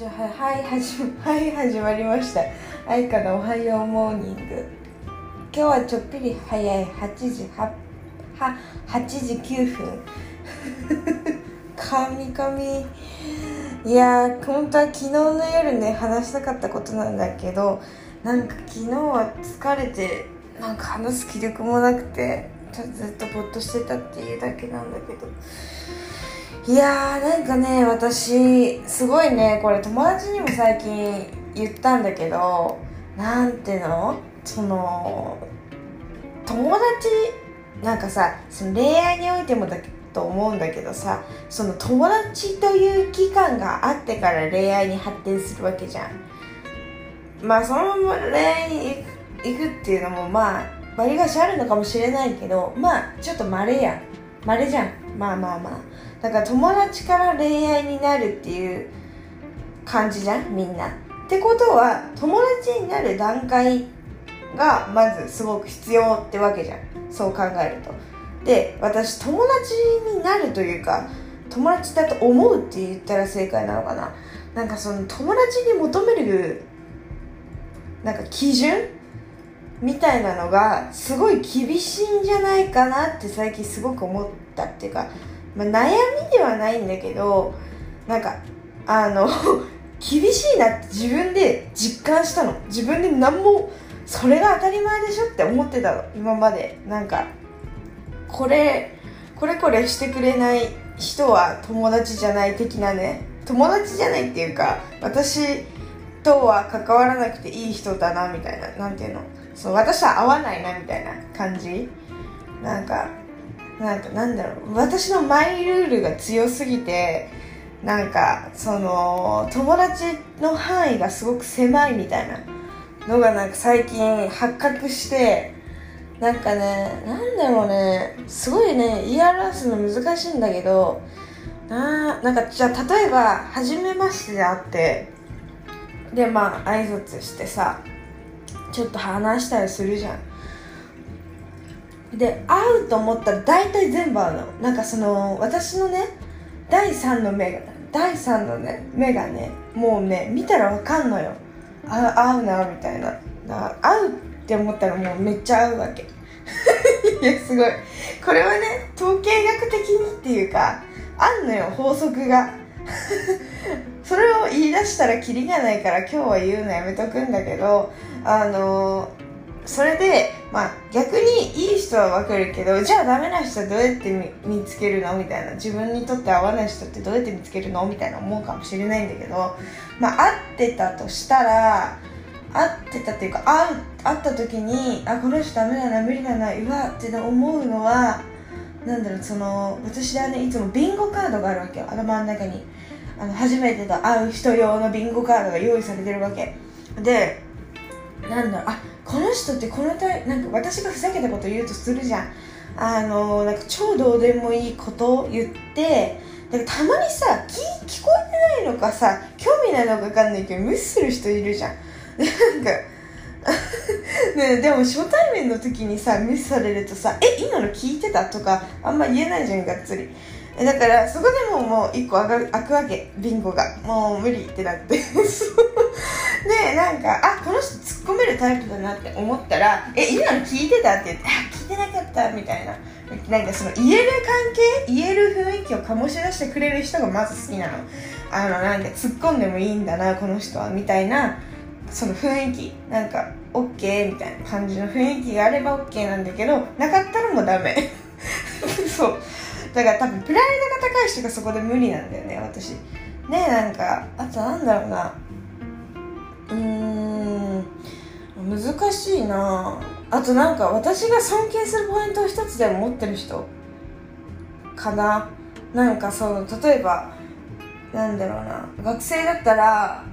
じゃあはい始まはい始まりました。愛花のおはようモーニング。今日はちょっぴり早い。8時はは8時9分。神々。いやー本当は昨日の夜ね話したかったことなんだけどなんか昨日は疲れてなんか話す気力もなくてずっとぼっとしてたっていうだけなんだけど。いやーなんかね私すごいねこれ友達にも最近言ったんだけどなんていうの？その友達なんかさその恋愛においてもだと思うんだけどさその友達という期間があってから恋愛に発展するわけじゃん。まあそのまま恋愛に行くっていうのもまあ割りがしあるのかもしれないけどまあちょっと稀や。ん稀じゃん。まあまあまあ。だから友達から恋愛になるっていう感じじゃんみんな。ってことは友達になる段階がまずすごく必要ってわけじゃん。そう考えると。で私友達になるというか友達だと思うって言ったら正解なのかな。なんかその友達に求めるなんか基準みたいなのがすごい厳しいんじゃないかなって最近すごく思ったっていうか、まあ、悩みではないんだけどなんかあの 厳しいなって自分で実感したの。自分で何もそれが当たり前でしょって思ってたの。今まで。なんかこれこれこれしてくれない人は友達じゃない的なね。友達じゃないっていうか私とは関わらなくていい人だなみたいな。なんていうの。そう私は合わないなみたいな感じ。なんかなんかなんだろう。私のマイルールが強すぎてなんかその友達の範囲がすごく狭いみたいなのがなんか最近発覚してなんかねなんだろうね。すごいね言い表すの難しいんだけどななんかじゃあ例えば初めましてで会ってでまあ挨拶してさちょっと話したりするじゃん。で会うと思ったら大体全部会うの。なんかその私のね第3の目が第3のね目がねもうね見たらわかんのよ。あ合うなみたいな。合うって思ったらもうめっちゃ合うわけ。いやすごい。これはね統計学的にっていうかあんのよ法則が。それを言い出したらキリがないから今日は言うのやめとくんだけどあのそれで、まあ、逆にいい人はわかるけどじゃあダメな人はどうやって見つけるの？みたいな。自分にとって合わない人ってどうやって見つけるの？みたいな思うかもしれないんだけど、まあ、会ってたとしたら会ってたっていうか会う会った時にあこの人ダメだな無理だなうわって思うのはなんだろうその私はねいつもビンゴカードがあるわけよ。頭の中に。あの初めてと会う人用のビンゴカードが用意されてるわけ。でなんだろうあこの人ってこのタイなんか私がふざけたこと言うとするじゃん。あのなんか超どうでもいいことを言ってだかたまにさ聞聞こえてないのかさ興味ないのか分かんないけど無視する人いるじゃん。なんか ねでも初対面の時にさ無視されるとさ「え今の聞いてた?」とかあんま言えないじゃんがっつり。だからそこでももう1個開くわけ。ビンゴが。もう無理ってなって。でなんかあこの人突っ込めるタイプだなって思ったら「え今の聞いてた?」って言って「あ聞いてなかった」みたいな。なんかその言える関係言える雰囲気を醸し出してくれる人がまず好きなの。あのなんか突っ込んでもいいんだなこの人はみたいなその雰囲気。なんか OK みたいな感じの雰囲気があれば OK なんだけどなかったらもうダメ。そう。だから多分プライドが高い人がそこで無理なんだよね私。ねなんかあとなんだろうな。うーん。難しいな。あとなんか私が尊敬するポイントを一つでも持ってる人かな。なんかその例えばなんだろうな。学生だったら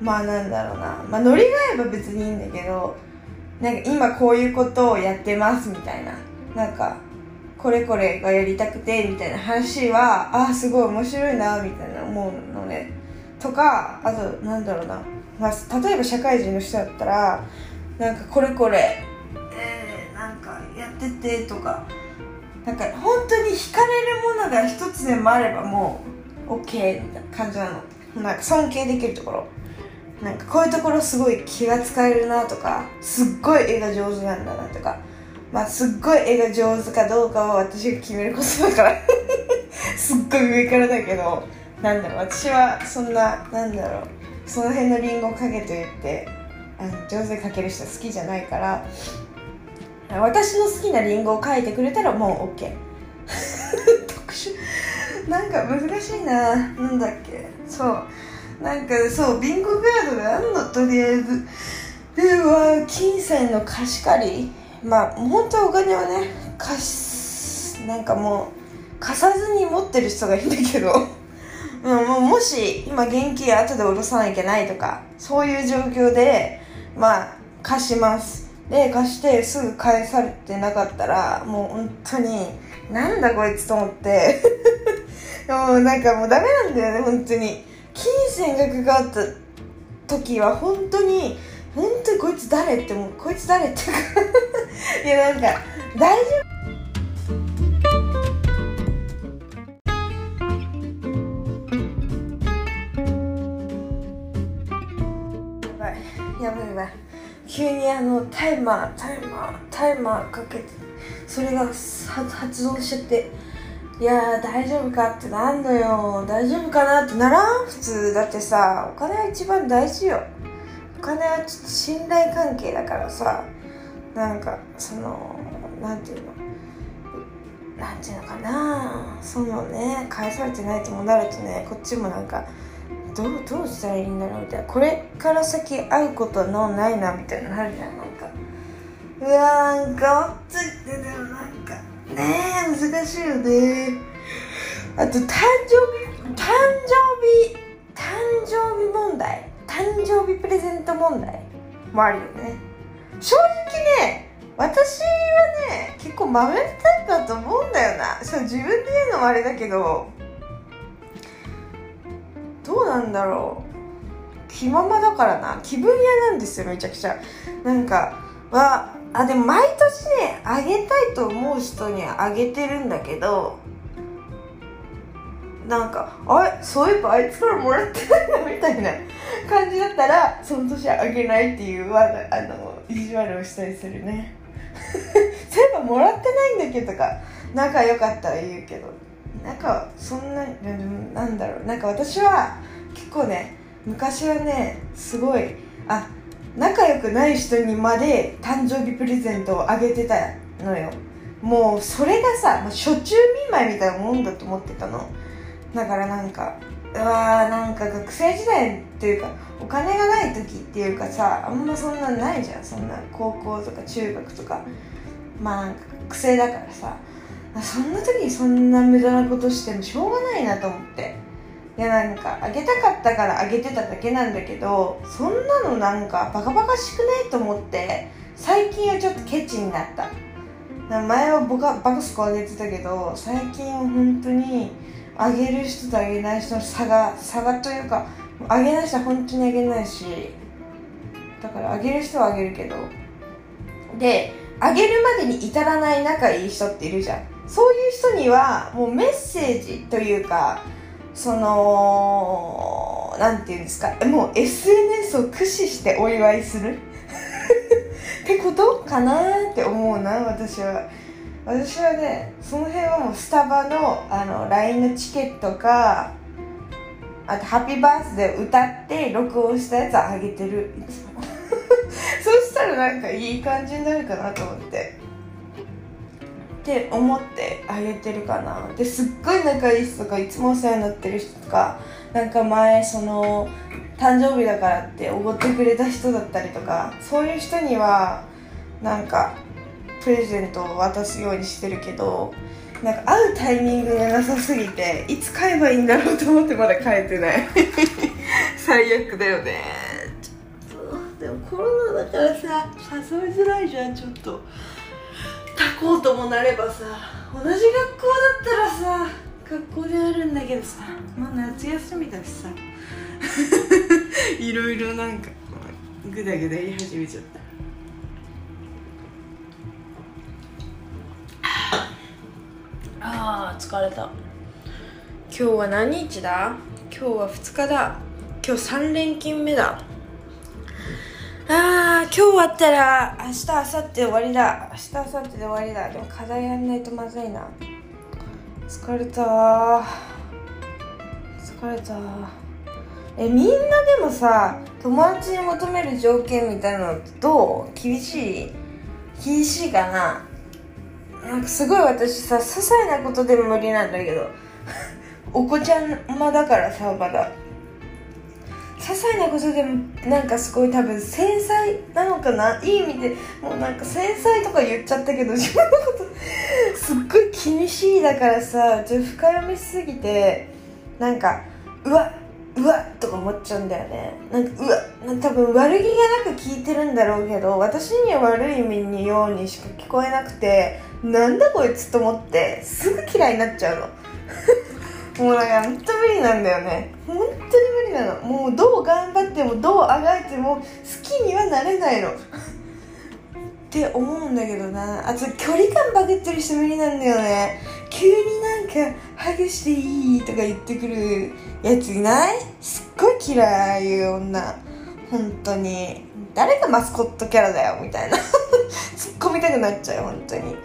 まあなんだろうな、まあ、ノリが合えば別にいいんだけどなんか今こういうことをやってますみたいな。なんかこれこれがやりたくてみたいな話はああすごい面白いなみたいな思うのね。とかあとなんだろうな、まあ、例えば社会人の人だったらなんかこれこれ、えー、なんかやっててとか。なんか本当に惹かれるものが一つでもあればもう OK みたいな感じなの。なんか尊敬できるところ。なんかこういうところすごい気が使えるなとか。すっごい絵が上手なんだなとか。まあすっごい絵が上手かどうかは私が決めることだから。すっごい上からだけど。なんだろう私はそんななんだろうその辺のリンゴをかけと言ってあの上手に描ける人好きじゃないから私の好きなリンゴを描いてくれたらもう OK 特殊？なんか難しいな。なんだっけ？そう。なんかそうビンゴカードがあんのとりあえず。では金銭の貸し借り。まあ本当はお金はね貸しなんかもう貸さずに持ってる人がいいんだけど。もうもし今現金後で下ろさなきゃいけないとかそういう状況でまあ貸します。で貸してすぐ返されてなかったらもう本当になんだこいつと思って。もうなんかもうダメなんだよね本当に。金銭がかかった時は本当に本当にこいつ誰ってもう。こいつ誰って いやなんか大丈夫タイマータイマータイマーかけてそれが発動しちゃっていや大丈夫かってなんのよ。大丈夫かなってならん普通だってさお金は一番大事よ。お金はちょっと信頼関係だからさなんかそのなんていうのなんていうのかな。そのね返されてないともなるとねこっちもなんかどうどうしたらいいんだろうみたいな。これから先会うことのないなみたいななるじゃん。うわなんかついてでもなんか。ねえ難しいよね。あと誕生日誕生日誕生日問題。誕生日プレゼント問題もあるよね。正直ね私はね結構豆タイプだと思うんだよな。そう自分で言うのもあれだけどどうなんだろう。気ままだからな。気分屋なんですよめちゃくちゃ。なんかはあでも毎年ねあげたいと思う人にあげてるんだけどなんかあれ？そういえばあいつからもらってないなみたいな感じだったらその年あげないっていうあの意地悪をしたりするね。そういえばもらってないんだけ？どとか仲良かったら言うけど。なんかそんななんだろう。なんか私は結構ね昔はねすごいあ仲良くない人にまで誕生日プレゼントをあげてたのよ。もうそれがさ初中見舞いみたいなもんだと思ってたの。だからなんかうわーなんか学生時代っていうかお金がない時っていうかさあんまそんなないじゃん。そんな高校とか中学とか。まあなんか学生だからさ。そんな時にそんな無駄なことしてもしょうがないなと思って。いやなんかあげたかったからあげてただけなんだけどそんなのなんかバカバカしくないと思って最近はちょっとケチになった。前はボカバカスコあげてたけど最近は本当にあげる人とあげない人の差が差がというかあげない人は本当にあげないしだからあげる人はあげるけどであげるまでに至らない仲いい人っているじゃん。そういう人にはもうメッセージというかそのなんていうんですかもう SNS を駆使してお祝いする？ってことかなって思うな私は。私はねその辺はもうスタバのあの LINE のチケットかあと「ハッピーバースデー」歌って録音したやつあげてるいつも。そしたらなんかいい感じになるかなと思って。って思ってあげてるかな。ですっごい仲いい人とかいつもお世話になってる人とかなんか前その誕生日だからっておごってくれた人だったりとかそういう人にはなんかプレゼントを渡すようにしてるけどなんか会うタイミングがなさすぎていつ買えばいいんだろうと思ってまだ買えてない。最悪だよね。ちょっとでもコロナだからさ誘いづらいじゃんちょっと。炊こうともなればさ同じ学校だったらさ学校であるんだけどさまあ夏休みだしさ。いろいろなんかグダグダ言い始めちゃった。あー疲れた。今日は何日だ？今日は2日だ。今日3連勤目だ。あー今日終わったら明日明後日終わりだ。明日明後日で終わりだ。でも課題やんないとまずいな。疲れた疲れたえみんなでもさ友達に求める条件みたいなのってどう？厳しい？厳しいかな？なんかすごい私さ些細なことでも無理なんだけど。お子ちゃんまだからさまだ。些細なことでもなんかすごい多分繊細なのかな？いい意味でもうなんか繊細とか言っちゃったけど 自分のことすっごい気にしいだからさちょっと深読みしすぎてなんかうわうわとか思っちゃうんだよね。なんかうわ多分悪気がなく聞いてるんだろうけど私には悪い意味にようにしか聞こえなくてなんだこいつと思ってすぐ嫌いになっちゃうの。もうなんか本当無理なんだよね。本当になの。もうどう頑張ってもどうあがいても好きにはなれないの。って思うんだけどな。あと距離感バグってる人無理なんだよね。急になんかハグしていいとか言ってくるやついない？すっごい嫌いああいう女。本当に。誰がマスコットキャラだよみたいな。突っ込みたくなっちゃう本当に。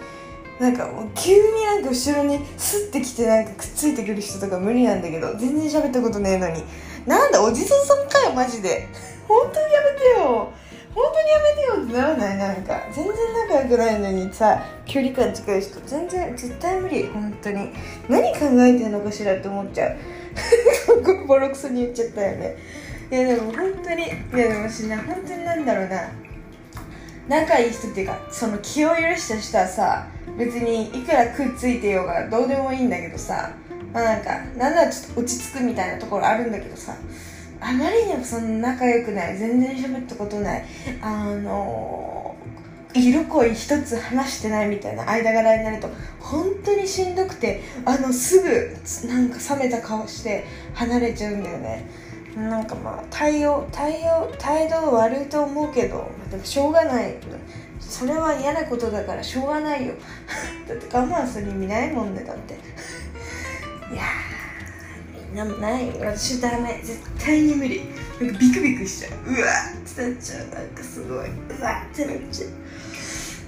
なんかもう急になんか後ろにスッてきてなんかくっついてくる人とか無理なんだけど全然喋ったことねえのに。なんだおじさんさんかよマジで。本当にやめてよ。本当にやめてよってならないなんか。全然仲良くないのにさ距離感近い人全然絶対無理。本当に。何考えてんのかしらって思っちゃう。ボロクソに言っちゃったよね。いやでも本当に。いやでもしな本当になんだろうな。仲いい人っていうかその気を許した人はさ別にいくらくっついてようがどうでもいいんだけどさまあなんかなんならちょっと落ち着くみたいなところあるんだけどさ。あまりにもその仲良くない全然喋ったことないあの色恋一つ話してないみたいな間柄になると本当にしんどくてあのすぐなんか冷めた顔して離れちゃうんだよね。なんかまあ対応対応態度悪いと思うけどでもしょうがない。それは嫌なことだからしょうがないよ。だって我慢する意味ないもんねだって。いやーなんもない。私ダメ。絶対に無理。なんかビクビクしちゃう。うわってなっちゃうなんかすごい。うわってなっちゃう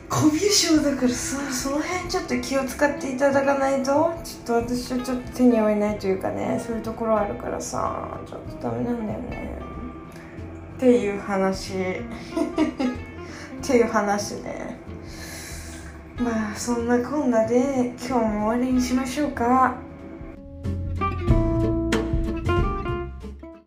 コミュ障だからさその辺ちょっと気を使っていただかないとちょっと私はちょっと手に負えないというかね。そういうところあるからさちょっとダメなんだよね。っていう話。っていう話ね。まあそんなこんなで今日も終わりにしましょうか。